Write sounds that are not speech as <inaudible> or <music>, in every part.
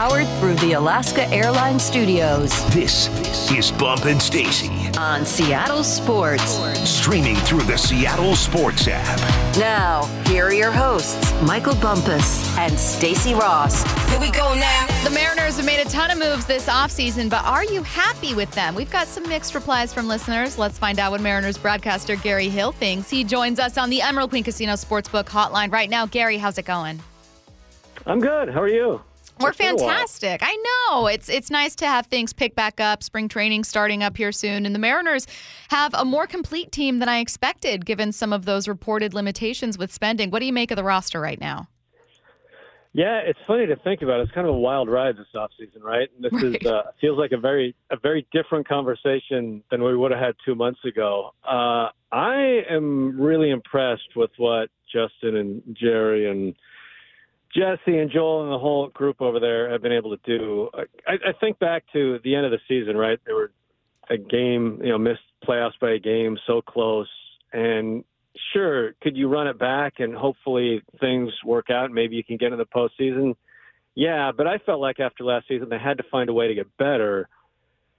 powered through the Alaska Airlines Studios. This is Bump and Stacy on Seattle Sports. Streaming through the Seattle Sports app. Now, here are your hosts, Michael Bumpus and Stacy Ross. Here we go now. The Mariners have made a ton of moves this offseason, but are you happy with them? We've got some mixed replies from listeners. Let's find out what Mariners broadcaster Gary Hill thinks. He joins us on the Emerald Queen Casino Sportsbook hotline right now. Gary, how's it going? I'm good. How are you? We're fantastic. I know. It's it's nice to have things pick back up, spring training starting up here soon, and the Mariners have a more complete team than I expected given some of those reported limitations with spending. What do you make of the roster right now? Yeah, it's funny to think about. It's kind of a wild ride this offseason, right? And This right. is uh, feels like a very a very different conversation than we would have had two months ago. Uh, I am really impressed with what Justin and Jerry and Jesse and Joel and the whole group over there have been able to do. I, I think back to the end of the season, right? There were a game, you know, missed playoffs by a game, so close. And sure, could you run it back and hopefully things work out? Maybe you can get in the postseason. Yeah, but I felt like after last season they had to find a way to get better.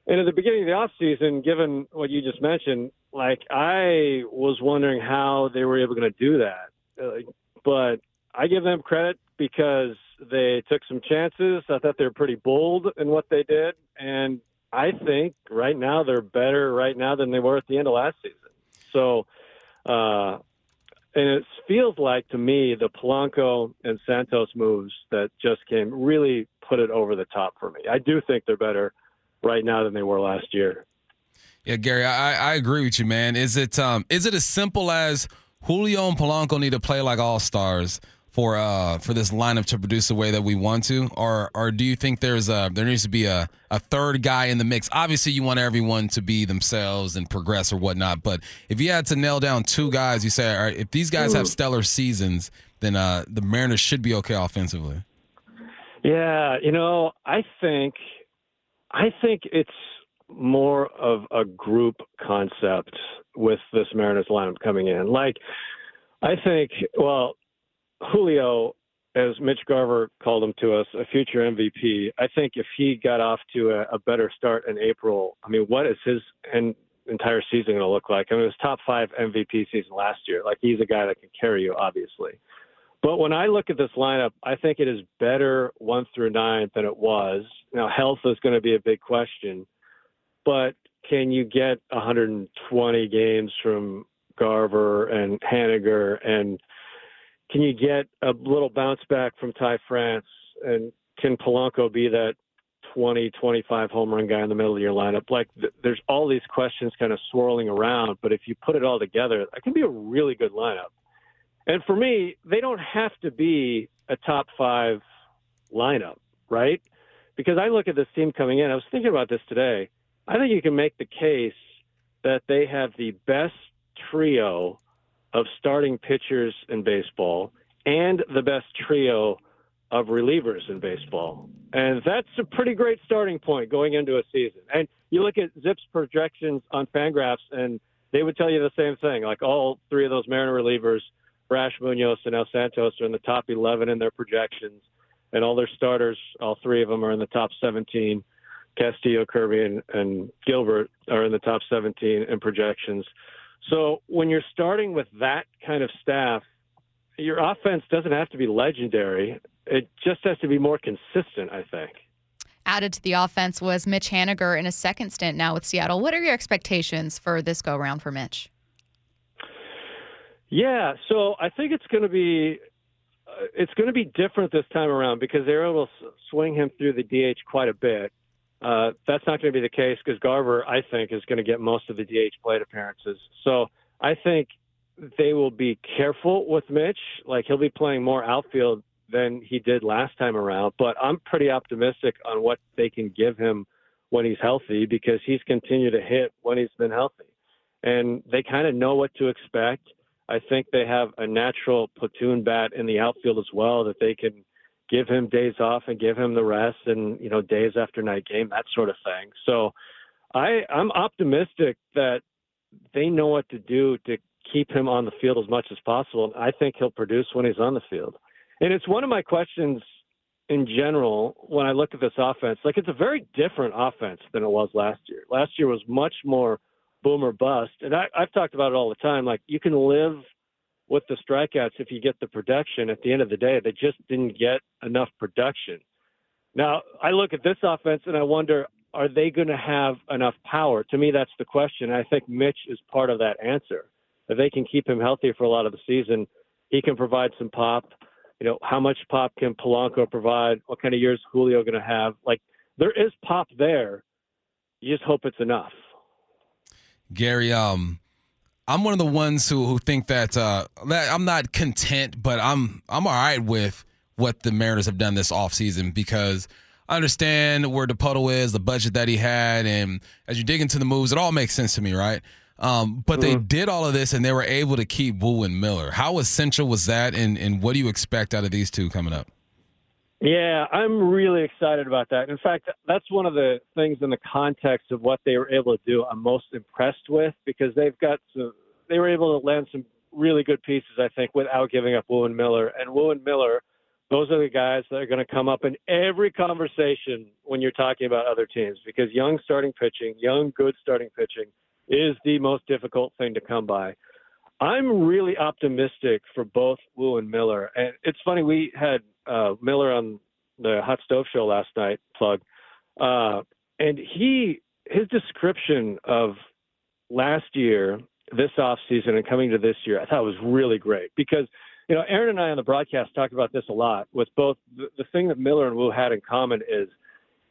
And at the beginning of the off season, given what you just mentioned, like I was wondering how they were able to do that. Uh, but I give them credit because they took some chances. I thought they were pretty bold in what they did, and I think right now they're better right now than they were at the end of last season. So, uh, and it feels like to me the Polanco and Santos moves that just came really put it over the top for me. I do think they're better right now than they were last year. Yeah, Gary, I, I agree with you, man. Is it um is it as simple as Julio and Polanco need to play like all stars? For uh for this lineup to produce the way that we want to, or or do you think there's a there needs to be a a third guy in the mix? Obviously, you want everyone to be themselves and progress or whatnot, but if you had to nail down two guys, you say, all right, if these guys have stellar seasons, then uh the Mariners should be okay offensively. Yeah, you know, I think I think it's more of a group concept with this Mariners lineup coming in. Like I think, well, Julio, as Mitch Garver called him to us, a future MVP. I think if he got off to a, a better start in April, I mean, what is his entire season going to look like? I mean, it was top five MVP season last year. Like he's a guy that can carry you, obviously. But when I look at this lineup, I think it is better one through nine than it was. Now, health is going to be a big question, but can you get 120 games from Garver and Haniger and can you get a little bounce back from Ty France? And can Polanco be that 20, 25 home run guy in the middle of your lineup? Like, th- there's all these questions kind of swirling around, but if you put it all together, it can be a really good lineup. And for me, they don't have to be a top five lineup, right? Because I look at this team coming in, I was thinking about this today. I think you can make the case that they have the best trio of starting pitchers in baseball and the best trio of relievers in baseball. And that's a pretty great starting point going into a season. And you look at ZiPS projections on Fangraphs, and they would tell you the same thing. Like all three of those Mariner relievers, Brash, Munoz, and El Santos, are in the top 11 in their projections. And all their starters, all three of them are in the top 17. Castillo, Kirby, and, and Gilbert are in the top 17 in projections. So when you're starting with that kind of staff, your offense doesn't have to be legendary. It just has to be more consistent, I think. Added to the offense was Mitch Haniger in a second stint now with Seattle. What are your expectations for this go round for Mitch? Yeah, so I think it's going to be uh, it's going to be different this time around because they're able to swing him through the DH quite a bit. Uh, that's not going to be the case because Garver, I think, is going to get most of the DH plate appearances. So I think they will be careful with Mitch. Like he'll be playing more outfield than he did last time around. But I'm pretty optimistic on what they can give him when he's healthy because he's continued to hit when he's been healthy. And they kind of know what to expect. I think they have a natural platoon bat in the outfield as well that they can give him days off and give him the rest and you know days after night game that sort of thing so i i'm optimistic that they know what to do to keep him on the field as much as possible and i think he'll produce when he's on the field and it's one of my questions in general, when I look at this offense, like it's a very different offense than it was last year. Last year was much more boomer bust, and I, I've talked about it all the time. Like you can live with the strikeouts if you get the production. At the end of the day, they just didn't get enough production. Now I look at this offense and I wonder, are they going to have enough power? To me, that's the question. I think Mitch is part of that answer. If they can keep him healthy for a lot of the season, he can provide some pop you know, how much pop can Polanco provide? What kind of years Julio going to have? Like, there is pop there. You just hope it's enough. Gary, um, I'm one of the ones who who think that, uh, that I'm not content, but I'm I'm all right with what the Mariners have done this offseason because I understand where the puddle is, the budget that he had, and as you dig into the moves, it all makes sense to me, right? Um, but mm-hmm. they did all of this and they were able to keep Woo and Miller. How essential was that, and, and what do you expect out of these two coming up? Yeah, I'm really excited about that. In fact, that's one of the things in the context of what they were able to do. I'm most impressed with because they've got some, they were able to land some really good pieces, I think, without giving up Woo and Miller. And Woo and Miller, those are the guys that are going to come up in every conversation when you're talking about other teams because young starting pitching, young good starting pitching is the most difficult thing to come by. I'm really optimistic for both Woo and Miller. And it's funny, we had uh, Miller on the Hot Stove Show last night, plug, uh, and he his description of last year, this off season, and coming to this year, I thought was really great because you know Aaron and I on the broadcast talk about this a lot. With both the, the thing that Miller and Woo had in common is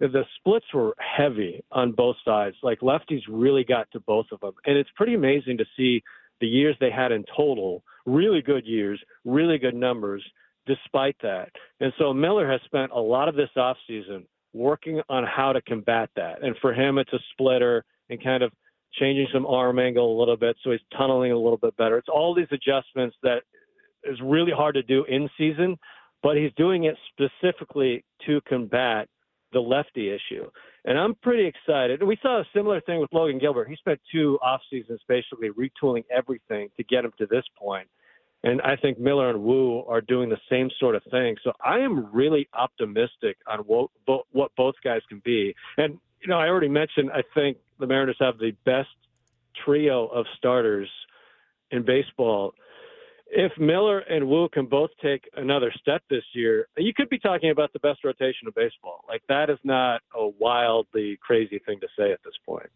the splits were heavy on both sides. Like lefties really got to both of them. And it's pretty amazing to see the years they had in total, really good years, really good numbers despite that. And so Miller has spent a lot of this offseason working on how to combat that. And for him, it's a splitter and kind of changing some arm angle a little bit so he's tunneling a little bit better. It's all these adjustments that is really hard to do in season, but he's doing it specifically to combat – the lefty issue. And I'm pretty excited. We saw a similar thing with Logan Gilbert. He spent two off seasons basically retooling everything to get him to this point. And I think Miller and Woo are doing the same sort of thing. So I am really optimistic on what, what both guys can be. And, you know, I already mentioned, I think the Mariners have the best trio of starters in baseball if Miller and Woo can both take another step this year, you could be talking about the best rotation of baseball. Like that is not a wildly crazy thing to say at this point.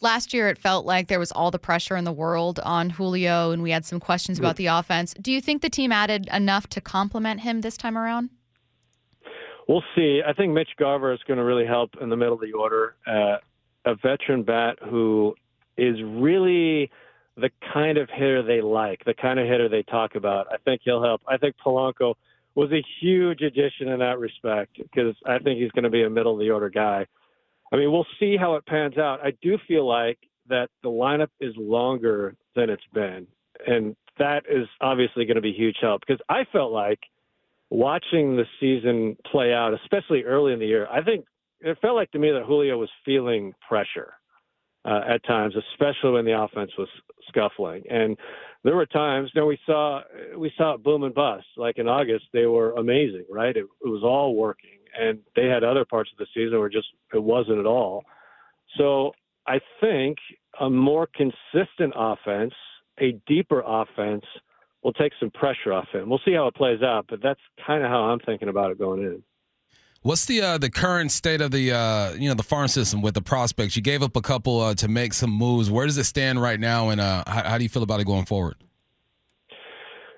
Last year, it felt like there was all the pressure in the world on Julio, and we had some questions about the offense. Do you think the team added enough to complement him this time around? We'll see. I think Mitch Garver is going to really help in the middle of the order. Uh, a veteran bat who is really the kind of hitter they like, the kind of hitter they talk about. I think he'll help. I think Polanco was a huge addition in that respect because I think he's going to be a middle of the order guy. I mean, we'll see how it pans out. I do feel like that the lineup is longer than it's been, and that is obviously going to be huge help because I felt like watching the season play out, especially early in the year. I think it felt like to me that Julio was feeling pressure uh, at times, especially when the offense was scuffling. And there were times, you know, we saw we saw it boom and bust. Like in August, they were amazing, right? It, it was all working, and they had other parts of the season where just it wasn't at all. So I think a more consistent offense, a deeper offense, will take some pressure off him. We'll see how it plays out, but that's kind of how I'm thinking about it going in. What's the uh, the current state of the uh, you know the farm system with the prospects? You gave up a couple uh, to make some moves. Where does it stand right now, and uh, how, how, do you feel about it going forward?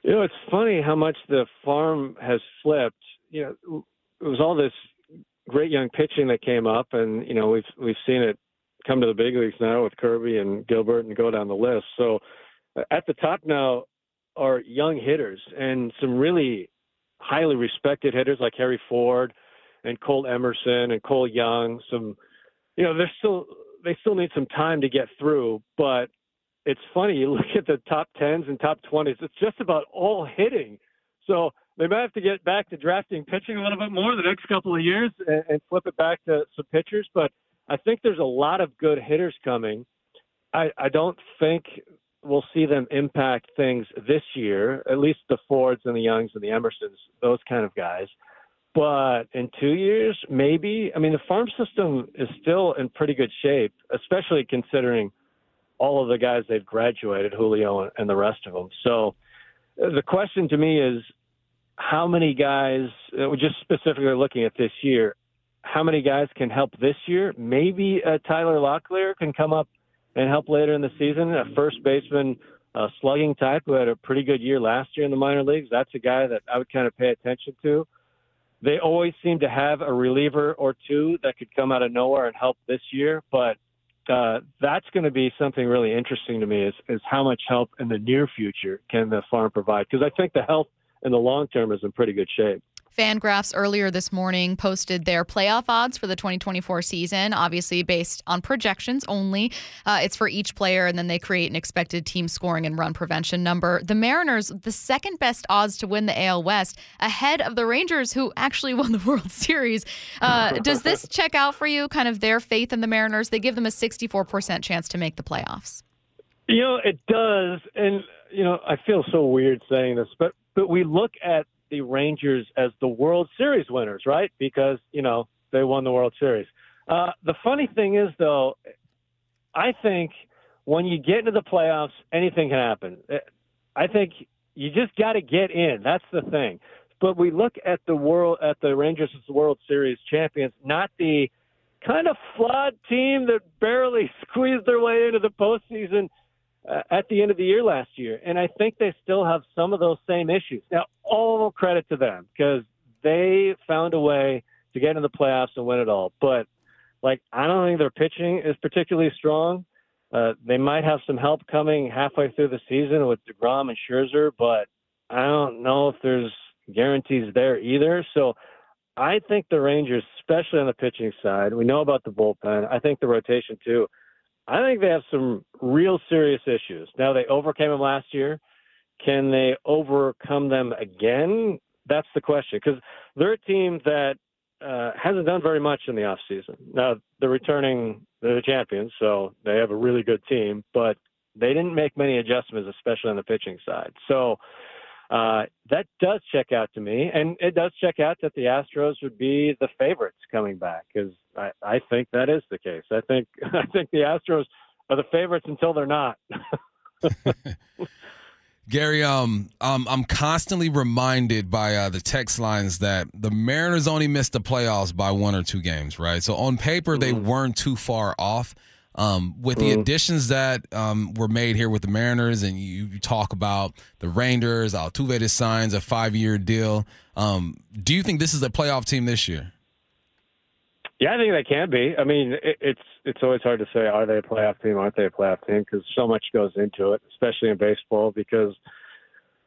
You know, it's funny how much the farm has flipped. You know, it was all this great young pitching that came up, and you know we've we've seen it come to the big leagues now with Kirby and Gilbert and go down the list. So uh, at the top now are young hitters and some really highly respected hitters like Harry Ford and Colt Emerson and Cole Young. Some, you know, they're still they still need some time to get through. But it's funny you <laughs> look at the top tens and top twenties. It's just about all hitting. So they might have to get back to drafting pitching a little bit more the next couple of years and, and flip it back to some pitchers. But I think there's a lot of good hitters coming. I, I don't think we'll see them impact things this year, at least the Fords and the Youngs and the Emersons, those kind of guys. But in two years, maybe. I mean, the farm system is still in pretty good shape, especially considering all of the guys they've graduated, Julio and the rest of them. So uh, the question to me is how many guys, uh, just specifically looking at this year, how many guys can help this year? Maybe uh, Tyler Locklear can come up and help later in the season. A first baseman, uh, slugging type who had a pretty good year last year in the minor leagues. That's a guy that I would kind of pay attention to. They always seem to have a reliever or two that could come out of nowhere and help this year, but uh, that's going to be something really interesting to me is, is how much help in the near future can the farm provide? Because I think the health in the long term is in pretty good shape. Fangraphs earlier this morning posted their playoff odds for the 2024 season, obviously based on projections only. Uh, it's for each player, and then they create an expected team scoring and run prevention number. The Mariners, the second best odds to win the AL West, ahead of the Rangers, who actually <laughs> won the World Series. Uh, does this <laughs> check out for you, kind of their faith in the Mariners? They give them a 64% chance to make the playoffs. You know, it does. And, you know, I feel so weird saying this, but but we look at the Rangers as the World Series winners, right? Because, you know, they won the World Series. Uh, the funny thing is, though, I think when you get into the playoffs, anything can happen. I think you just got to get in. That's the thing. But we look at the world at the Rangers as the World Series champions, not the kind of flawed team that barely <laughs> squeezed their way into the postseason uh, at the end of the year last year. And I think they still have some of those same issues. Now, all credit to them because they found a way to get into the playoffs and win it all. But, like, I don't think their pitching is particularly strong. Uh, they might have some help coming halfway through the season with DeGrom and Scherzer, but I don't know if there's guarantees there either. So I think the Rangers, especially on the pitching side, we know about the bullpen. I think the rotation too. I think they have some real serious issues. Now they overcame them last year. Can they overcome them again? That's the question because they're a team that uh, hasn't done very much in the off season. Now they're returning, they're the champions, so they have a really good team, but they didn't make many adjustments, especially on the pitching side. So uh, that does check out to me, and it does check out that the Astros would be the favorites coming back because I, I think that is the case. I think <laughs> I think the Astros are the favorites until they're not. <laughs> Gary, um, um, I'm constantly reminded by uh, the text lines that the Mariners only missed the playoffs by one or two games, right? So on paper, they weren't too far off. Um, with the mm. additions that um, were made here with the Mariners, and you, you talk about the Rangers, Altuve just signs a five-year deal. Um, do you think this is a playoff team this year? Yeah, I think they can be. I mean, it, it's it's always hard to say are they a playoff team, aren't they a playoff team? Because so much goes into it, especially in baseball. Because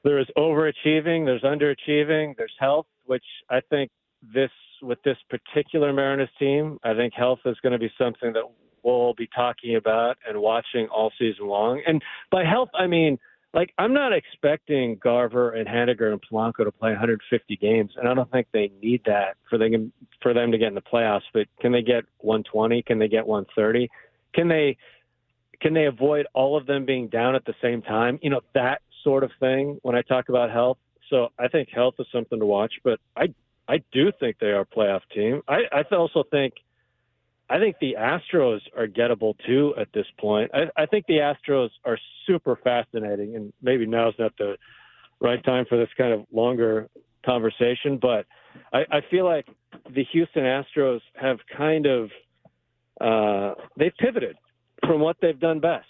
there is overachieving, there's underachieving, there's health, which I think this with this particular Mariners team, I think health is going to be something that we'll be talking about and watching all season long. And by health, I mean like I'm not expecting Garver and Haniger and Polanco to play 150 games, and I don't think they need that for them for them to get in the playoffs. But can they get 120? Can they get 130? Can they can they avoid all of them being down at the same time? You know that sort of thing. When I talk about health, so I think health is something to watch. But I I do think they are a playoff team. I I also think I think the Astros are gettable too at this point. I, I think the Astros are super fascinating, and maybe now's not the right time for this kind of longer conversation, but I, I feel like the Houston Astros have kind of uh, they've pivoted from what they've done best,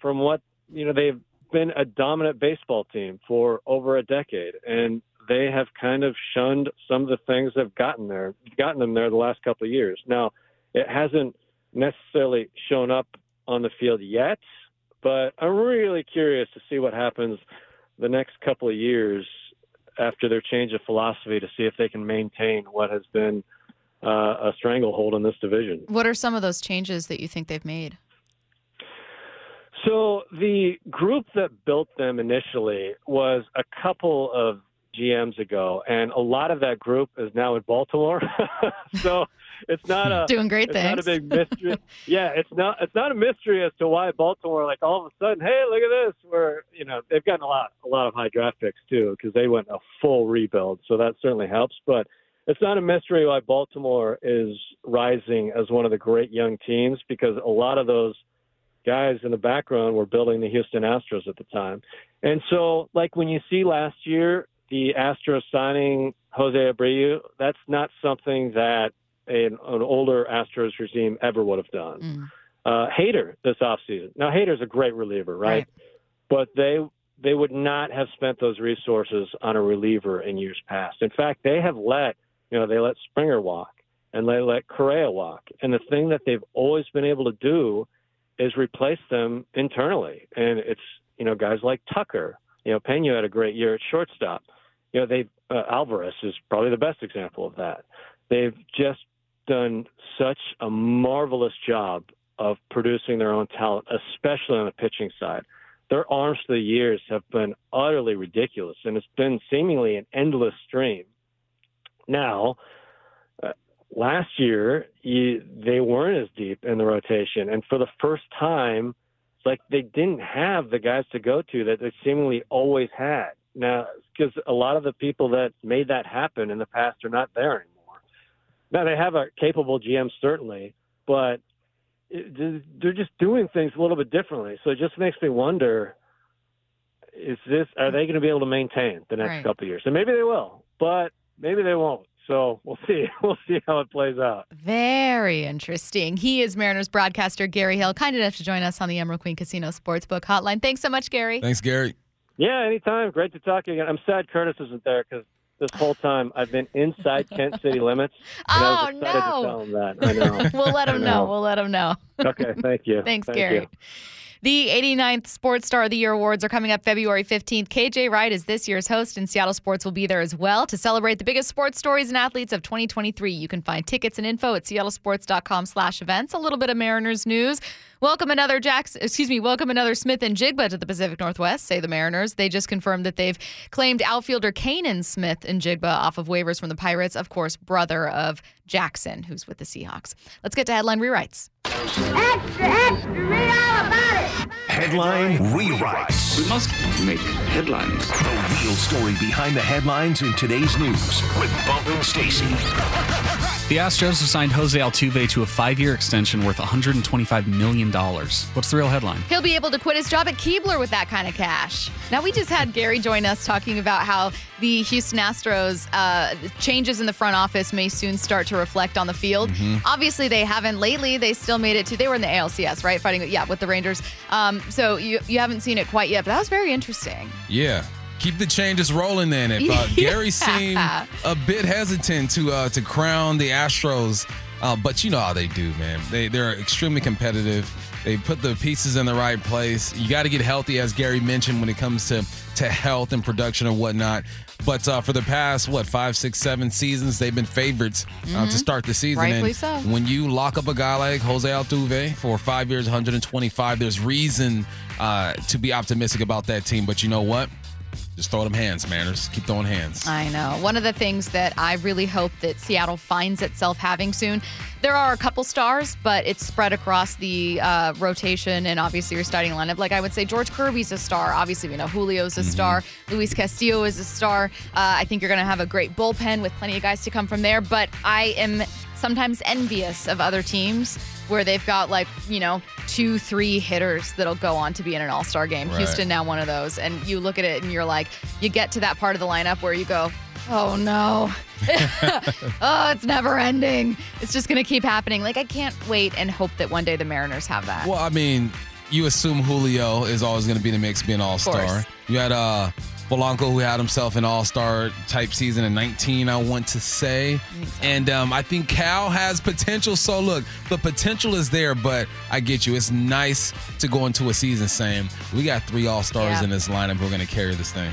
from what you know they've been a dominant baseball team for over a decade, and they have kind of shunned some of the things that have gotten there, gotten them there the last couple of years. Now it hasn't necessarily shown up on the field yet, but I'm really curious to see what happens the next couple of years after their change of philosophy to see if they can maintain what has been uh, a stranglehold in this division. What are some of those changes that you think they've made? So the group that built them initially was a couple of GMs ago, and a lot of that group is now in Baltimore. <laughs> so it's not a doing great it's things. Not a big mystery. <laughs> yeah, it's not. It's not a mystery as to why Baltimore, like all of a sudden, hey, look at this. Where you know they've gotten a lot, a lot of high draft picks too, because they went a full rebuild. So that certainly helps. But it's not a mystery why Baltimore is rising as one of the great young teams because a lot of those guys in the background were building the Houston Astros at the time. And so, like when you see last year the Astros signing Jose Abreu, that's not something that an, an older Astros regime ever would have done. Mm. Uh, Hader this offseason. Now, Hader's a great reliever, right? Right. But they they would not have spent those resources on a reliever in years past. In fact, they have let you know they let Springer walk and they let Correa walk. And the thing that they've always been able to do is replace them internally. And it's you know guys like Tucker. You know, Pena had a great year at shortstop. You know, they uh, Alvarez is probably the best example of that. They've just done such a marvelous job of producing their own talent, especially on the pitching side. Their arms for the years have been utterly ridiculous, and it's been seemingly an endless stream. Now, uh, last year you, they weren't as deep in the rotation, and for the first time, it's like they didn't have the guys to go to that they seemingly always had. Now, because a lot of the people that made that happen in the past are not there. Now they have a capable GM certainly, but it, they're just doing things a little bit differently. So it just makes me wonder: Is this are they going to be able to maintain the next Right. couple of years? And maybe they will, but maybe they won't. So we'll <laughs> see. We'll see how it plays out. Very interesting. He is Mariners broadcaster Gary Hill, kind enough to join us on the Emerald Queen Casino Sportsbook Hotline. Thanks so much, Gary. Thanks, Gary. Yeah, anytime. Great to talk to you again. I'm sad Curtis isn't there because this whole time I've been inside Kent City <laughs> limits. And I was Oh, excited no. to tell him that. I know. <laughs> we'll let I him know. know. We'll let him know. Okay, thank you. <laughs> Thanks, Thank Gary. you. The 89th Sports Star of the Year awards are coming up February 15th. KJ Wright is this year's host, and Seattle Sports will be there as well to celebrate the biggest sports stories and athletes of 2023. You can find tickets and info at seattlesports.com slash events. A little bit of Mariners news. Welcome another Jaxon, excuse me, welcome another Smith-Njigba to the Pacific Northwest, say the Mariners. They just confirmed that they've claimed outfielder Canaan Smith-Njigba off of waivers from the Pirates, of course, brother of Jaxon, who's with the Seahawks. Let's get to headline rewrites. Extra, extra, it. Headline rewrites. We must make headlines. The real story behind the headlines in today's news with Bump and Stacy. The Astros have signed Jose Altuve to a five-year extension worth $125 million. What's the real headline? He'll be able to quit his job at Keebler with that kind of cash. Now, we just had Gary join us talking about how the Houston Astros uh, changes in the front office may soon start to reflect on the field. Obviously, they haven't lately. They still made it to, they were in the ALCS, right? Fighting, yeah, with the Rangers. Um, so you, you haven't seen it quite yet, but that was very interesting. Yeah. Keep the changes rolling then. If uh, <laughs> Gary seemed a bit hesitant to uh, to crown the Astros, uh, but you know how they do, man. They they're extremely competitive. They put the pieces in the right place. You got to get healthy, as Gary mentioned, when it comes to to health and production and whatnot. But uh, for the past what five, six, seven seasons, they've been favorites uh, to start the season. Mm-hmm. Rightfully and so. when you lock up a guy like Jose Altuve for five years, 125, there's reason uh, to be optimistic about that team. But you know what? Just throw them hands, Mariners. Keep throwing hands. I know. One of the things that I really hope that Seattle finds itself having soon, there are a couple stars, but it's spread across the uh, rotation and obviously your starting lineup. Like I would say, George Kirby's a star. Obviously, we know Julio's a star. Luis Castillo is a star. Uh, I think you're going to have a great bullpen with plenty of guys to come from there. But I am sometimes envious of other teams where they've got like, you know, two, three hitters that'll go on to be in an all star game. Right. Houston now one of those. And you look at it and you're like, you get to that part of the lineup where you go, oh no. <laughs> oh, it's never ending. It's just going to keep happening. Like, I can't wait and hope that one day the Mariners have that. Well, I mean, you assume Julio is always going to be in the mix, being all star. You had uh, Polanco, who had himself an all star type season in 19, I want to say. And um, I think Cal has potential. So, look, the potential is there, but I get you. It's nice to go into a season saying, we got three all stars Yeah. in this lineup who are going to carry this thing.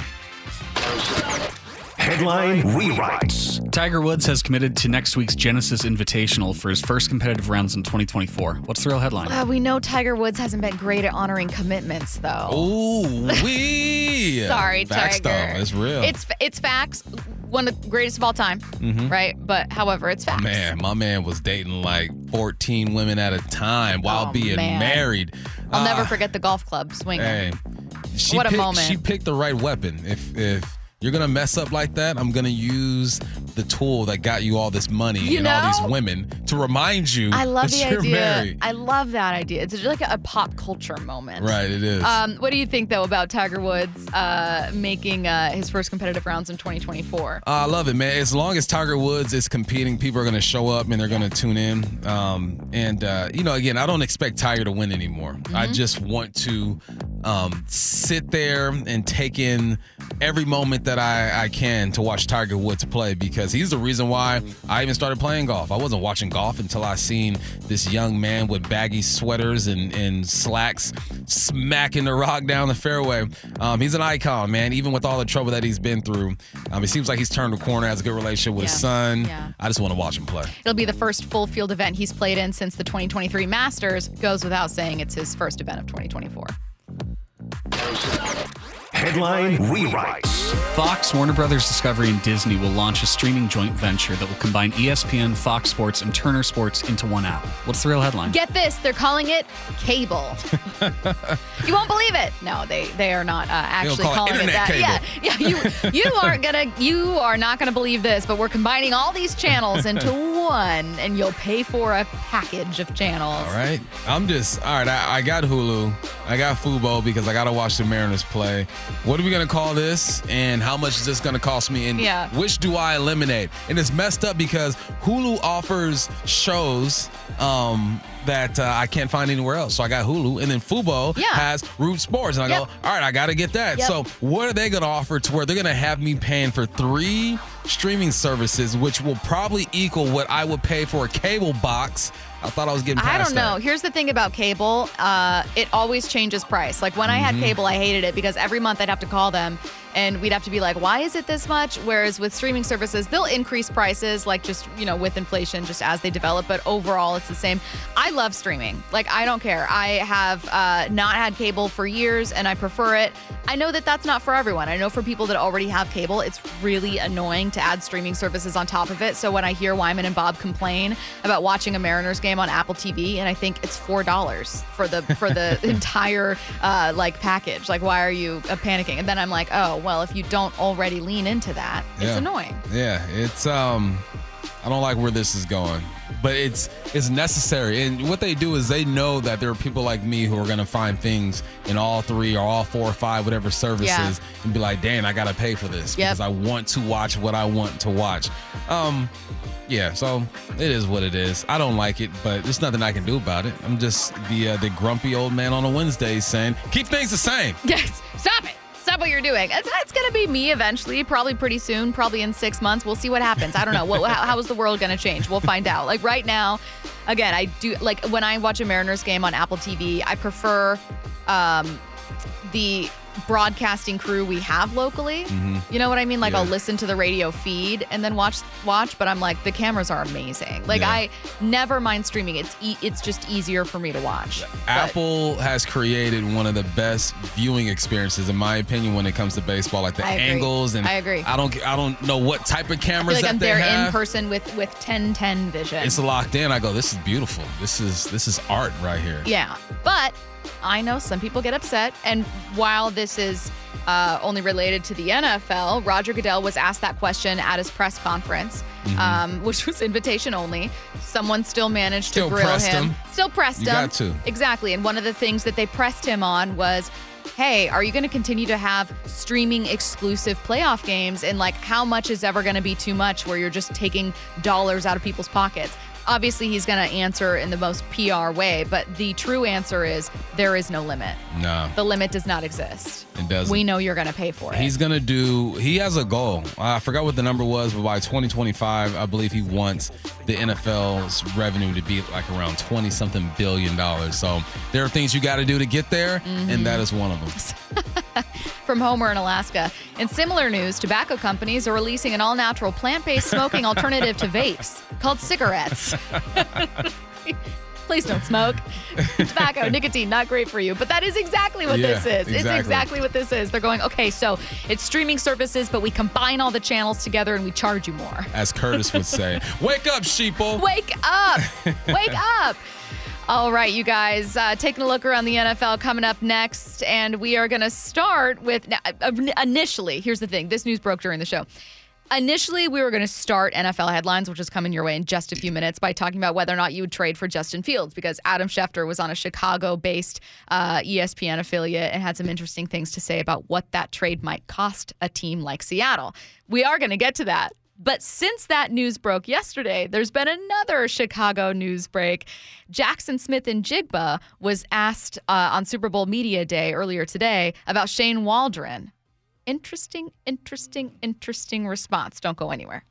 Headline rewrites. Tiger Woods has committed to next week's Genesis Invitational for his first competitive rounds in 2024. What's the real headline? Uh, we know Tiger Woods hasn't been great at honoring commitments, though. Ooh, we. <laughs> Sorry, Facts, Tiger. though. It's real. It's it's facts. One of the greatest of all time, right? But however, it's facts. Man, my man was dating like 14 women at a time while Oh, being man. married. I'll never Ah, forget the golf club swinging. Hey, she What a picked, moment. She picked the right weapon. If if you're gonna mess up like that, I'm gonna use the tool that got you all this money You and all these women to remind you I love that the you're idea. married. I love that idea. It's like a, pop culture moment. right, it is. Um, what do you think though about Tiger Woods uh, making uh, his first competitive rounds in 2024? Uh, I love it, man. As long as Tiger Woods is competing, people are going to show up and they're going to tune in. Um, and uh, you know, again, I don't expect Tiger to win anymore. Mm-hmm. I just want to um, sit there and take in every moment that I, I can to watch Tiger Woods play because he's the reason why I even started playing golf. I wasn't watching golf until I seen this young man with baggy sweaters and, and slacks smacking the rock down the fairway. Um, he's an icon, man. Even with all the trouble that he's been through, um, it seems like he's turned a corner, has a good relationship with his son. Yeah. I just want to watch him play. It'll be the first full field event he's played in since the 2023 Masters. Goes without saying, it's his first event of 2024. Headline rewrites. Fox, Warner Brothers Discovery, and Disney will launch a streaming joint venture that will combine ESPN, Fox Sports, and Turner Sports into one app. What's the real headline? Get this, they're calling it cable. <laughs> you won't believe it. No, they they are not uh, actually call it calling it internet that. cable. Yeah, yeah. You you aren't <laughs> gonna you are not gonna believe this, but we're combining all these channels into <laughs> one, and you'll pay for a package of channels. All right. I'm just all right. I, I got Hulu. I got Fubo because I got to watch the Mariners play. What are we gonna call this? And how much is this gonna cost me? And Yeah. which do I eliminate? And it's messed up because Hulu offers shows um, that uh, I can't find anywhere else. So I got Hulu, and then Fubo Yeah. has Root Sports, and I Yep. go, all right, I got to get that. Yep. So what are they gonna offer to where they're gonna have me paying for three streaming services, which will probably equal what I would pay for a cable box? I thought I was getting. I don't know. that. Here's the thing about cable. Uh, it always changes price. Like when I Mm-hmm. had cable, I hated it because every month I'd have to call them and we'd have to be like, why is it this much? Whereas with streaming services, they'll increase prices, like just, you know, with inflation, just as they develop. But overall, it's the same. I love streaming. Like, I don't care. I have uh, not had cable for years and I prefer it. I know that that's not for everyone. I know for people that already have cable, it's really annoying to add streaming services on top of it. So when I hear Wyman and Bob complain about watching a Mariners game on Apple TV, and I think it's four dollars for the for the <laughs> entire uh, like package. Like, why are you uh, panicking? And then I'm like, oh well, if you don't already lean into that, it's annoying. Yeah, it's um I don't like where this is going. But it's it's necessary. And what they do is they know that there are people like me who are gonna find things in all three or all four or five, whatever services, Yeah. and be like, damn, I gotta pay for this Yep. because I want to watch what I want to watch. Um yeah, so it is what it is. I don't like it, but there's nothing I can do about it. I'm just the uh, the grumpy old man on a Wednesday saying, keep things the same. <laughs> Yes, stop it. What you're doing. It's, it's going to be me eventually, probably pretty soon, probably in six months. We'll see what happens. I don't know. What, how, how is the world going to change? We'll find out. Like right now, again, I do like when I watch a Mariners game on Apple TV, I prefer um, the broadcasting crew we have locally. You know what I mean? Like Mm-hmm. Yeah. I'll listen to the radio feed and then watch watch, but I'm like the cameras are amazing. Like Yeah. I never mind streaming. It's e- it's just easier for me to watch. But- Apple has created one of the best viewing experiences, in my opinion, when it comes to baseball. Like the I angles, and I agree. I don't, I don't know what type of I cameras feel like that I'm they there have. in person with with 1010 vision. It's locked in. I go, this is beautiful. This is this is art right here. yeah, but I know some people get upset, and while this is uh, only related to the NFL, Roger Goodell was asked that question at his press conference, Mm-hmm. um, which was invitation only. Someone still managed Still to grill pressed him. him. Still pressed You him. got to. Exactly, and one of the things that they pressed him on was. Hey, are you going to continue to have streaming exclusive playoff games? And like, how much is ever going to be too much where you're just taking dollars out of people's pockets? Obviously, he's going to answer in the most PR way, but the true answer is there is no limit. No, The limit does not exist. it doesn't. We know you're going to pay for it. He's gonna do. He has a goal. I forgot what the number was, but by 2025, I believe he wants the NFL's revenue to be like around 20 something billion dollars. So there are things you got to do to get there, Mm-hmm. and that is one of them. <laughs> From Homer in Alaska. In similar news, tobacco companies are releasing an all natural plant based smoking <laughs> alternative to vapes called cigarettes. <laughs> Please don't smoke. Tobacco, <laughs> nicotine, not great for you. But that is exactly what Yeah, this is. It's exactly. exactly what this is. They're going, okay, so it's streaming services, but we combine all the channels together and we charge you more. As Curtis would say, "Wake up, sheeple." <laughs> Wake up! Wake up! All right, you guys, uh, taking a look around the NFL coming up next, and we are going to start with now, uh, initially. Here's the thing: this news broke during the show. Initially, we were going to start NFL headlines, which is coming your way in just a few minutes, by talking about whether or not you would trade for Justin Fields because Adam Schefter was on a Chicago based uh, ESPN affiliate and had some interesting things to say about what that trade might cost a team like Seattle. We are going to get to that. But since that news broke yesterday, there's been another Chicago news break. Jaxon Smith-Njigba was asked uh, on Super Bowl Media Day earlier today about Shane Waldron interesting, interesting, interesting response. Don't go anywhere.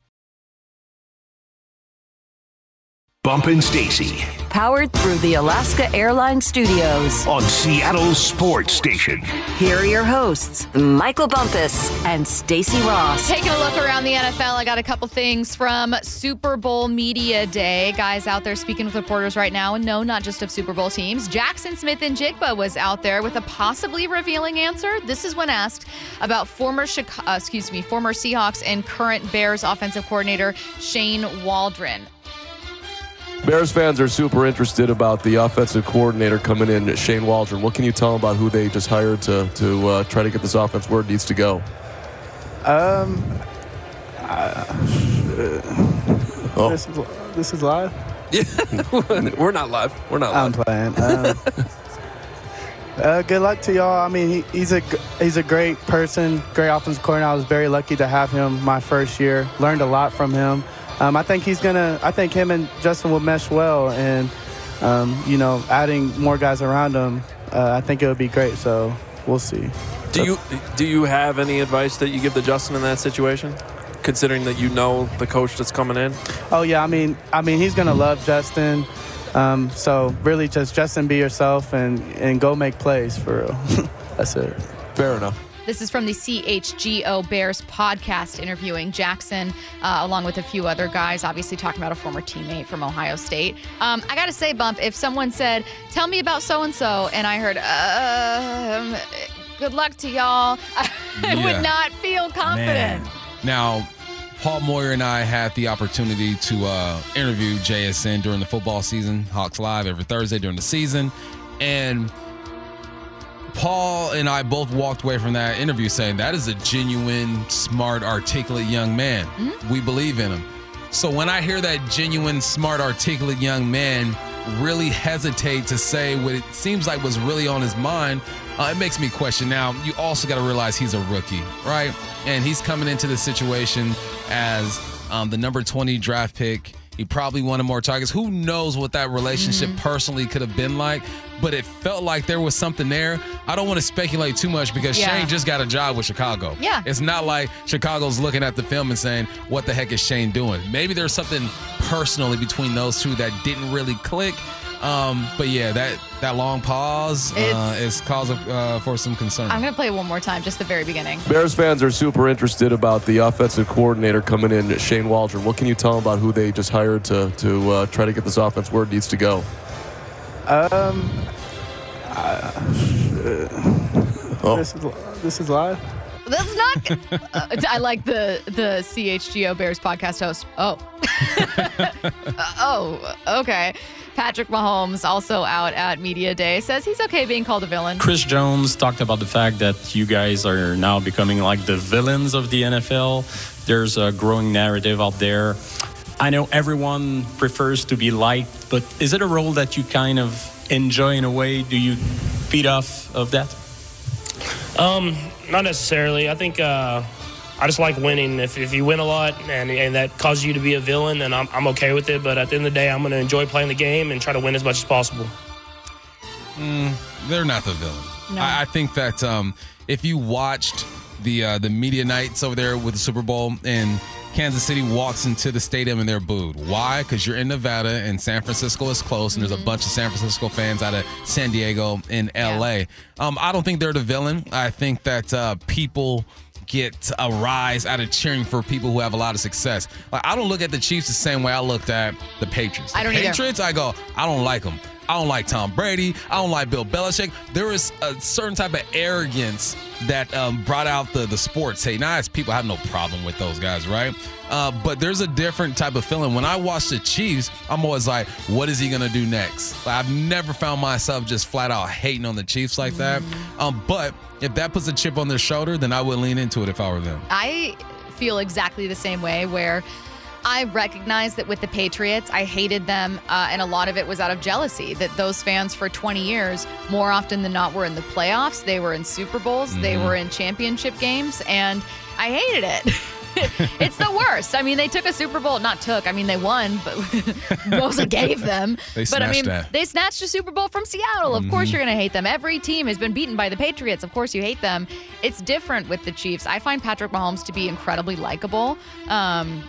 Bumpin' Stacy Powered through the Alaska Airlines Studios. on Seattle's sports station. Here are your hosts, Michael Bumpus and Stacy Ross. Taking a look around the NFL, I got a couple things from Super Bowl Media Day. Guys out there speaking with reporters right now, and no, not just of Super Bowl teams. Jaxon Smith-Njigba was out there with a possibly revealing answer. This is when asked about former Chicago, uh, excuse me, former Seahawks and current Bears offensive coordinator Shane Waldron. Bears fans are super interested about the offensive coordinator coming in, Shane Waldron. What can you tell them about who they just hired to to uh, try to get this offense where it needs to go? Um, Oh. this, is, this is live. <laughs> We're not live. We're not live. I'm playing. Um, <laughs> uh, good luck to y'all. I mean, he, he's a g- he's a great person, great offensive coordinator. I was very lucky to have him my first year. Learned a lot from him. Um, I think he's gonna. I think him and Justin will mesh well, and um, you know, adding more guys around him, uh, I think it would be great. So we'll see. Do you do you have any advice that you give to Justin in that situation, considering that you know the coach that's coming in? Oh yeah, I mean, I mean, he's gonna love Justin. Um, so really, just Justin, be yourself and and go make plays for real. <laughs> That's it. Fair enough. This is from the CHGO Bears podcast interviewing Jaxon, uh, along with a few other guys, obviously talking about a former teammate from Ohio State. Um, I got to say, Bump, if someone said, Tell me about so and so, and I heard, um, Good luck to y'all, <laughs> I Yeah. would not feel confident. Man. Now, Paul Moyer and I had the opportunity to uh, interview JSN during the football season, Hawks Live every Thursday during the season. And Paul and I both walked away from that interview saying that is a genuine, smart, articulate young man. We believe in him. So when I hear that genuine, smart, articulate young man really hesitate to say what it seems like was really on his mind, uh, it makes me question. Now, you also got to realize he's a rookie, right? And he's coming into the situation as um, the number 20 draft pick. He probably wanted more targets. Who knows what that relationship mm-hmm. personally could have been like? But it felt like there was something there. I don't want to speculate too much because Yeah. Shane just got a job with Chicago. Yeah. It's not like Chicago's looking at the film and saying, what the heck is Shane doing? Maybe there's something personally between those two that didn't really click. Um, but yeah, that that long pause uh, is cause of, uh, for some concern. I'm going to play it one more time, just the very beginning. Bears fans are super interested about the offensive coordinator coming in, Shane Waldron. What can you tell them about who they just hired to to uh, try to get this offense where it needs to go? Um, Oh. this is this is live. That's not. uh, I like the the CHGO Bears podcast host. Oh, Uh, <laughs> oh, okay. Patrick Mahomes, also out at media day, says he's okay being called a villain. Chris Jones talked about the fact that you guys are now becoming like the villains of the NFL. There's a growing narrative out there. I know everyone prefers to be liked, but is it a role that you kind of enjoy in a way? Do you feed off of that? Um, not necessarily. I think uh, I just like winning. If, if you win a lot and, and that causes you to be a villain, then I'm, I'm okay with it. But at the end of the day, I'm going to enjoy playing the game and try to win as much as possible. Mm, they're not the villain. No. I, I think that um, if you watched the uh, the media nights over there with the Super Bowl and Kansas City walks into the stadium and they're booed. Why? Because you're in Nevada and San Francisco is close, and there's a bunch of San Francisco fans out of San Diego in LA. Um, I don't think they're the villain. I think that uh, people get a rise out of cheering for people who have a lot of success. Like I don't look at the Chiefs the same way I looked at the Patriots. The I don't either. Patriots, I go, I don't like them. I don't like Tom Brady. I don't like Bill Belichick. There is a certain type of arrogance that um, brought out the the sports hate. Now, as people have no problem with those guys, right? Uh, but there's a different type of feeling. When I watch the Chiefs, I'm always like, what is he gonna do next? Like, I've never found myself just flat out hating on the Chiefs like that. Um, but if that puts a chip on their shoulder, then I would lean into it if I were them. I feel exactly the same way where I recognize that with the Patriots, I hated them, uh, and a lot of it was out of jealousy. That those fans for 20 years, more often than not, were in the playoffs. They were in Super Bowls. They Mhm. were in championship games, and I hated it. <laughs> it's the worst. I mean, they took a Super Bowl. Not took. I mean, they won, but <laughs> Bosa <laughs> gave them. They but I snatched mean, that. they snatched a Super Bowl from Seattle. Of course, Mhm. you're going to hate them. Every team has been beaten by the Patriots. Of course, you hate them. It's different with the Chiefs. I find Patrick Mahomes to be incredibly likable. Um,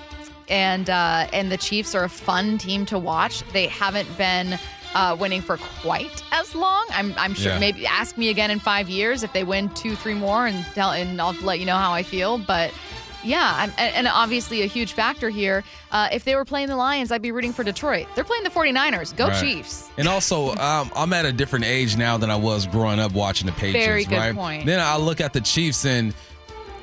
and uh, and the Chiefs are a fun team to watch. They haven't been uh, winning for quite as long. I'm I'm sure. Yeah. Maybe ask me again in five years if they win two, three more, and tell and I'll let you know how I feel. But yeah, I'm, and and obviously a huge factor here. Uh, if they were playing the Lions, I'd be rooting for Detroit. They're playing the 49ers. Go Right. Chiefs. And also, um, I'm at a different age now than I was growing up watching the Patriots. Very good right? point. Then I look at the Chiefs, and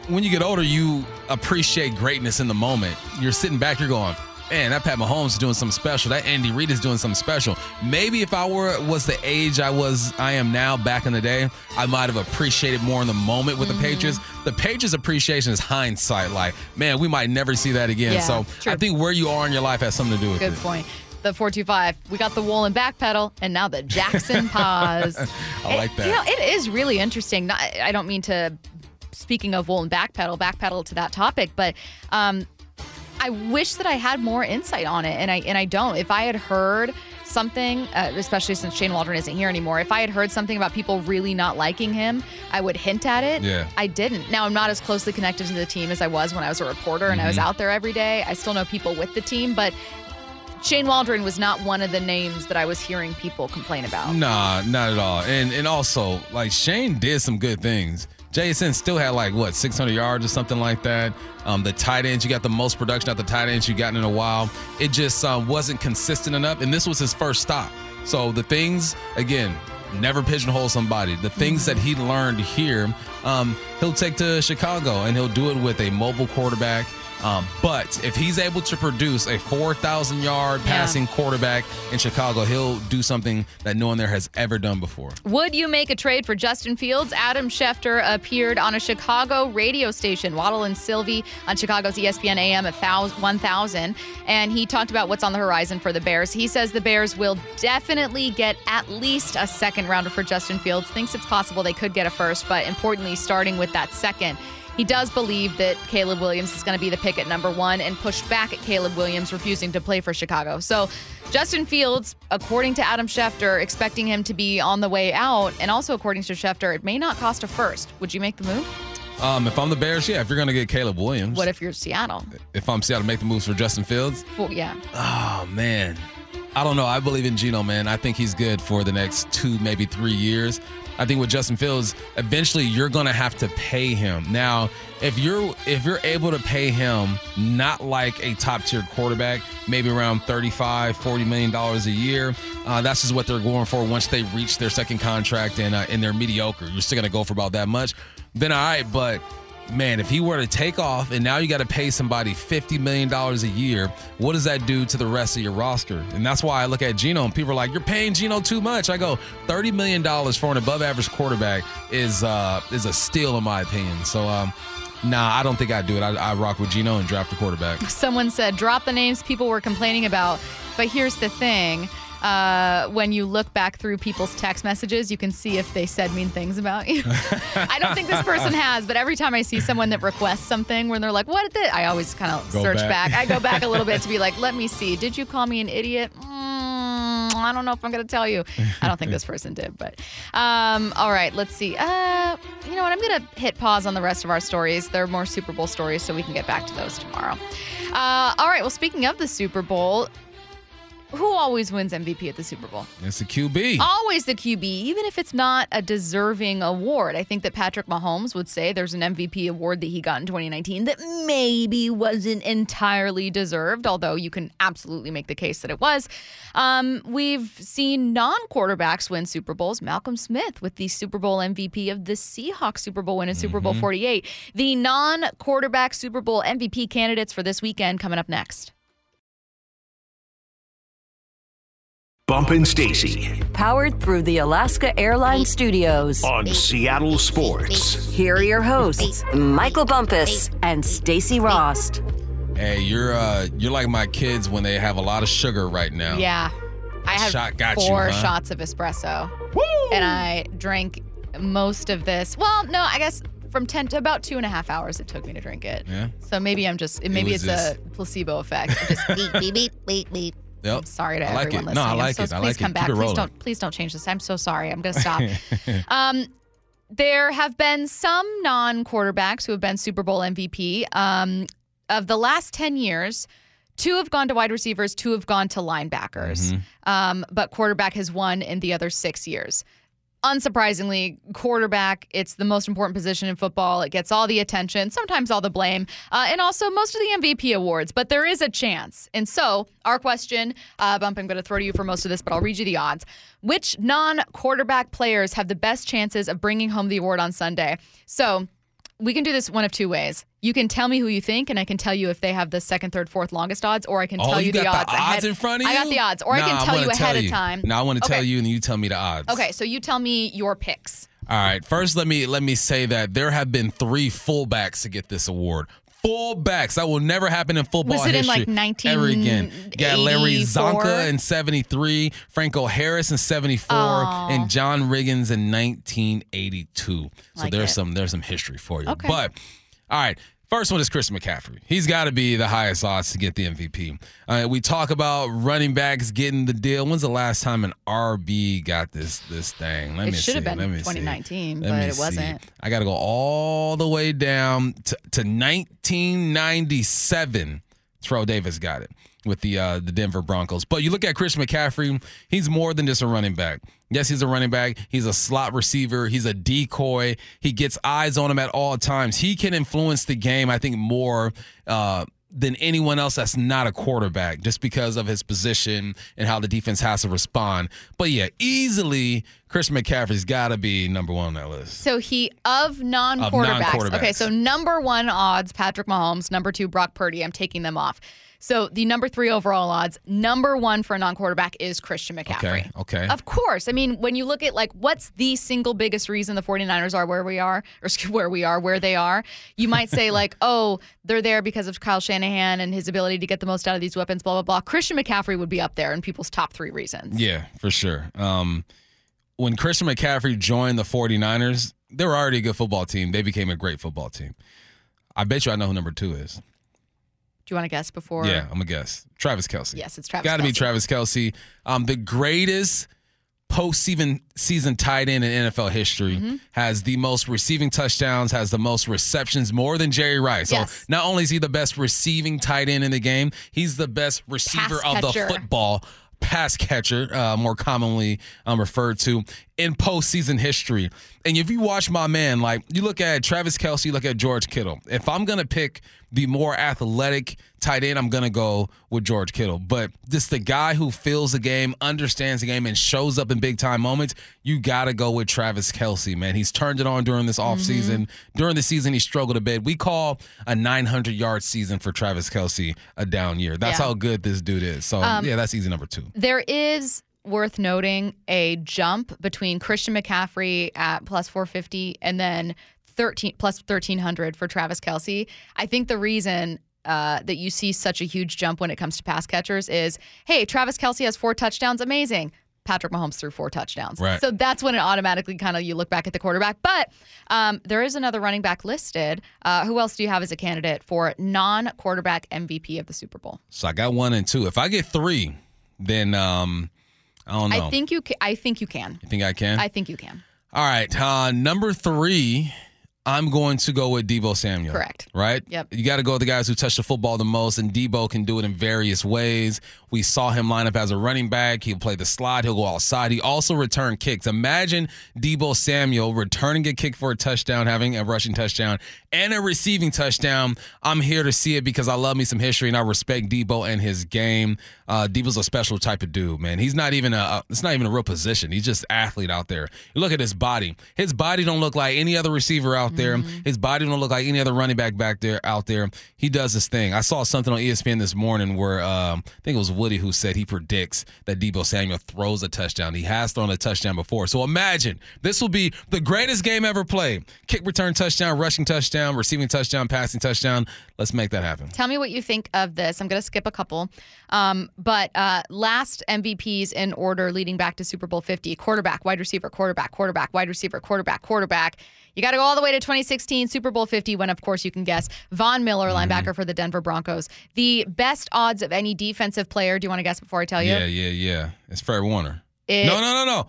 when you get older, you appreciate greatness in the moment. You're sitting back, you're going, man, that Pat Mahomes is doing something special. That Andy Reid is doing something special. Maybe if I were was the age I was, I am now back in the day, I might have appreciated more in the moment with Mm-hmm. the Patriots. The Patriots appreciation is hindsight. Like, man, we might never see that again. Yeah, so true. I think where you are in your life has something to do with Good it. Good point. The 425. We got the Woolen back pedal and now the Jaxon <laughs> pause. I like that. You know, it is really interesting. Not, I don't mean to, speaking of Woolen backpedal, backpedal to that topic, but um, I wish that I had more insight on it, and I and I don't. If I had heard something, uh, especially since Shane Waldron isn't here anymore, if I had heard something about people really not liking him, I would hint at it. Yeah. I didn't. Now I'm not as closely connected to the team as I was when I was a reporter and I was Mm-hmm. Mhm. out there every day. I still know people with the team, but Shane Waldron was not one of the names that I was hearing people complain about. Nah, not at all. And and also, like Shane did some good things. Jason still had like what 600 yards or something like that. Um, the tight ends, you got the most production at the tight ends you've gotten in a while. It just um, wasn't consistent enough, and this was his first stop. So the things again, never pigeonhole somebody. The things that he learned here, um, he'll take to Chicago, and he'll do it with a mobile quarterback. Um, but if he's able to produce a 4,000 yard passing quarterback in Chicago, he'll do something that no one there has ever done before. Would you make a trade for Justin Fields? Adam Schefter appeared on a Chicago radio station, Waddle and Silvy, on Chicago's ESPN AM at 1000, and he talked about what's on the horizon for the Bears. He says the Bears will definitely get at least a second rounder for Justin Fields. Thinks it's possible they could get a first, but importantly, starting with that second. He does believe that Caleb Williams is going to be the pick at number one and pushed back at Caleb Williams refusing to play for Chicago. So, Justin Fields, according to Adam Schefter, expecting him to be on the way out, and also according to Schefter, it may not cost a first. Would you make the move? Um, if I'm the Bears, yeah, if you're going to get Caleb Williams, What if you're Seattle? if I'm Seattle, make the moves for Justin Fields. Well, yeah. Oh man, I don't know. I believe in Geno, man. I think he's good for the next two, maybe three years. I think with Justin Fields, eventually you're gonna have to pay him. Now, if you're if you're able to pay him not like a top tier quarterback, maybe around 35, 40 million dollars a year, uh, that's just what they're going for once they reach their second contract and uh, and they're mediocre. You're still gonna go for about that much. Then all right, but man, if he were to take off and now you got to pay somebody $50 million a year, what does that do to the rest of your roster? And that's why I look at Geno and people are like, you're paying Geno too much. I go, $30 million for an above average quarterback is uh, is a steal in my opinion. So, um, nah, I don't think I'd do it. I, I rock with Geno and draft a quarterback. Someone said, drop the names people were complaining about. But here's the thing. Uh, when you look back through people's text messages, you can see if they said mean things about you. <laughs> I don't think this person has, but every time I see someone that requests something when they're like, "What did?" I always kind of search back. back. I go back a little bit to be <laughs> like, "Let me see. Did you call me an idiot?" Mm, I don't know if I'm going to tell you. I don't think this person did, but um, all right. Let's see. Uh, you know what? I'm going to hit pause on the rest of our stories. There are more Super Bowl stories, so we can get back to those tomorrow. Uh, all right. Well, speaking of the Super Bowl. Who always wins MVP at the Super Bowl? It's the QB. Always the QB, even if it's not a deserving award. I think that Patrick Mahomes would say there's an MVP award that he got in 2019 that maybe wasn't entirely deserved, although you can absolutely make the case that it was. Um, we've seen non quarterbacks win Super Bowls. Malcolm Smith with the Super Bowl MVP of the Seahawks Super Bowl win in Super Bowl Mhm. 48. The non quarterback Super Bowl MVP candidates for this weekend coming up next. Bump and Stacy Powered through the Alaska Airlines Studios. on Seattle Sports. Here are your hosts, Michael Bumpus and Stacy Rost. Hey, you're uh you're like my kids when they have a lot of sugar right now. Yeah. I had Shot got you, four huh? shots of espresso. And I drank most of this. Well, no, I guess from 10 to about two and a half hours it took me to drink it. Yeah. So maybe I'm just, maybe was it's a placebo effect. Just <laughs> beep, beep, beep, beep, beep. Yep. I'm sorry to I like everyone it. Listening. I I'm like so- it. I please like come it. back. Keep please don't, please don't change this. I'm so sorry. I'm going <laughs> to stop. um, there have been some non-quarterbacks who have been Super Bowl MVP. Um, of the last 10 years, two have gone to wide receivers, two have gone to linebackers. Mm-hmm. Um, but quarterback has won in the other six years. Unsurprisingly, quarterback, it's the most important position in football. It gets all the attention, sometimes all the blame, uh, and also most of the MVP awards, but there is a chance. And so, our question, uh, Bump, I'm going to throw to you for most of this, but I'll read you the odds. Which non quarterback players have the best chances of bringing home the award on Sunday? So, we can do this one of two ways. You can tell me who you think, and I can tell you if they have the second, third, fourth longest odds, or I can Oh, tell you you, the got odds, the odds ahead. in front of you? I got the odds, or I can tell you ahead you. of time. No, I want to tell you, and you tell me the odds. Okay, so you tell me your picks. All right. First, let me let me say that there have been three fullbacks to get this award. Fullbacks. That will never happen in football Was it in, history like, ever again. Got Larry Csonka in '73, Franco Harris in '74, Aw. and John Riggins in 1982. So Like there's it. some there's some history for you. Okay. But all right. First one is Chris McCaffrey. He's got to be the highest odds to get the MVP. Uh, we talk about running backs getting the deal. When's the last time an RB got this this thing? Let It me should see. have been Let me 2019, Let but me it see. wasn't. I got to go all the way down to, to 1997. Terrell Davis got it with the uh, the Denver Broncos. But you look at Chris McCaffrey, he's more than just a running back. Yes, he's a running back. He's a slot receiver. He's a decoy. He gets eyes on him at all times. He can influence the game, I think, more uh, than anyone else that's not a quarterback, just because of his position and how the defense has to respond. But yeah, easily Chris McCaffrey's got to be number one on that list. So he of non Of non-quarterbacks. Okay, so number one odds Patrick Mahomes, number two Brock Purdy. I'm taking them off. So the number three overall odds, number one for a non quarterback is Christian McCaffrey. Okay. Okay. Of course. I mean, when you look at like what's the single biggest reason the 49ers are where we are, or where we are, where they are, you might say, <laughs> like, oh, they're there because of Kyle Shanahan and his ability to get the most out of these weapons, blah, blah, blah. Christian McCaffrey would be up there in people's top three reasons. Yeah, for sure. Um, when Christian McCaffrey joined the 49ers, they were already a good football team. They became a great football team. I bet you I know who number two is. Do you want to guess before? Yeah, I'm a guess. Travis Kelce. Yes, it's Travis Got to be Travis Kelce. Um, the greatest postseason season tight end in NFL history Mm-hmm. has the most receiving touchdowns, has the most receptions, more than Jerry Rice. So not only is he the best receiving tight end in the game, he's the best receiver of the football. Pass catcher, uh, more commonly um, referred to in postseason history. And if you watch my man, like you look at Travis Kelce, look at George Kittle. If I'm gonna pick the more athletic tight end, I'm gonna go with George Kittle. But just the guy who feels the game, understands the game, and shows up in big time moments, you gotta go with Travis Kelce, man. He's turned it on during this offseason. During the season, he struggled a bit. We call a 900 yard season for Travis Kelce a down year. That's Yeah. how good this dude is. So Um, yeah, that's easy number two. There is worth noting a jump between Christian McCaffrey at plus 450 and then 13 plus 1300 for Travis Kelce. I think the reason uh, that you see such a huge jump when it comes to pass catchers is hey, Travis Kelce has four touchdowns, amazing. Patrick Mahomes threw four touchdowns. Right. So that's when it automatically kind of you look back at the quarterback. But um, there is another running back listed. Uh, who else do you have as a candidate for non quarterback MVP of the Super Bowl? So I got one and two. If I get three, then um, I don't know. I think you. Ca- I think you can. you think I can? I think you can. All right. Uh, number three, I'm going to go with Deebo Samuel. Correct. Right? Yep. You got to go with the guys who touch the football the most, and Deebo can do it in various ways. We saw him line up as a running back. He'll play the slide. He'll go outside. He also return kicks. Imagine Deebo Samuel returning a kick for a touchdown, having a rushing touchdown, and a receiving touchdown. I'm here to see it because I love me some history and I respect Deebo and his game. Uh, Deebo's a special type of dude, man. He's not even a, a it's not even a real position. He's just athlete out there. You look at his body. His body don't look like any other receiver out out there. His body don't look like any other running back back there out there. He does his thing. I saw something on ESPN this morning where um, I think it was Woody who said he predicts that Deebo Samuel throws a touchdown. He has thrown a touchdown before. So imagine this will be the greatest game ever played. Kick return touchdown, rushing touchdown, receiving touchdown, passing touchdown. Let's make that happen. Tell me what you think of this. I'm going to skip a couple. Um, but uh, last MVPs in order leading back to Super Bowl 50 quarterback, wide receiver, quarterback, quarterback, wide receiver, quarterback, quarterback. You got to go all the way to 2016 Super Bowl 50 when, of course, you can guess Von Miller, linebacker for the Denver Broncos. The best odds of any defensive player. Do you want to guess before I tell you? Yeah, yeah, yeah. It's Fred Warner. It- no, no, no, no.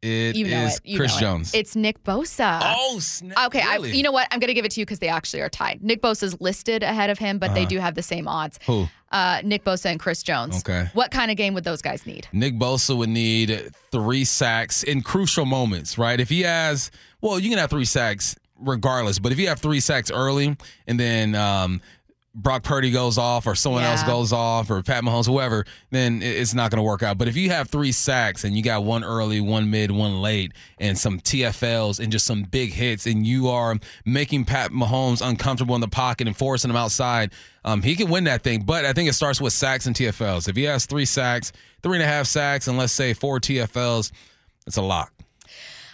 It You know is it. You Chris know it. Jones. It's Nick Bosa. Oh, snap. Okay, I, you know what? I'm going to give it to you because they actually are tied. Nick Bosa's listed ahead of him, but they Uh-huh. do have the same odds. Who? Uh, Nick Bosa and Chris Jones. Okay. What kind of game would those guys need? Nick Bosa would need three sacks in crucial moments, right? If he has, well, you can have three sacks regardless, but if you have three sacks early and then um, Brock Purdy goes off or someone else goes off or Pat Mahomes, whoever, then it's not going to work out. But if you have three sacks and you got one early, one mid, one late, and some TFLs and just some big hits, and you are making Pat Mahomes uncomfortable in the pocket and forcing him outside, um, he can win that thing. But I think it starts with sacks and TFLs. If he has three sacks, three and a half sacks, and let's say four TFLs, it's a lock.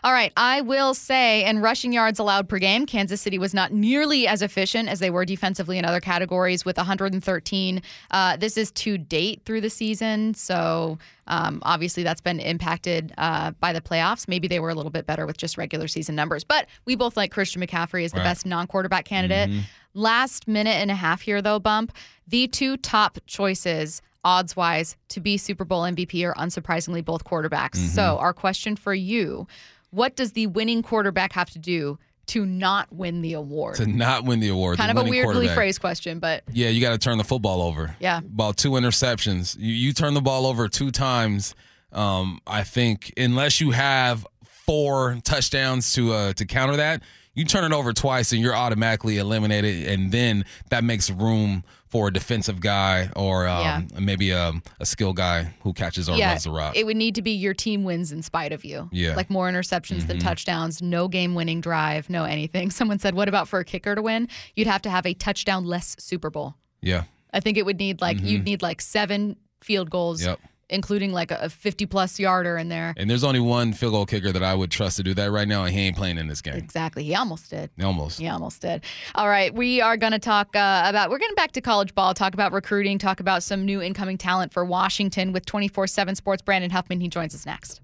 All right, I will say, in rushing yards allowed per game, Kansas City was not nearly as efficient as they were defensively in other categories with 113. Uh, this is to date through the season, so um, obviously that's been impacted uh, by the playoffs. Maybe they were a little bit better with just regular season numbers, but we both like Christian McCaffrey as the Right. best non-quarterback candidate. Last minute and a half here, though, bump the two top choices. Odds wise, to be Super Bowl MVP are unsurprisingly both quarterbacks. Mhm. So, our question for you what does the winning quarterback have to do to not win the award? To not win the award, kind the of a weirdly phrased question, but Yeah, you got to turn the football over. Yeah. About two interceptions. You, you turn the ball over two times. Um, I think unless you have four touchdowns to uh, to counter that, you turn it over twice and you're automatically eliminated, and then that makes room for a defensive guy or um, maybe a, a skill guy who catches or yeah, runs the rock. it would need to be your team wins in spite of you. Yeah. Like more interceptions than Mhm. touchdowns, no game winning drive, no anything. <laughs> Someone said, What about for a kicker to win? You'd have to have a touchdown less Super Bowl. yeah. I think it would need like, Mhm. you'd need like seven field goals, Yep. Including like a 50 plus yarder in there. And there's only one field goal kicker that I would trust to do that right now, and he ain't playing in this game. Exactly. He almost did. Almost. He almost did. All right. We are going to talk uh, about, we're getting back to college ball, talk about recruiting, talk about some new incoming talent for Washington with 24 7 Sports. Brandon Huffman, he joins us next.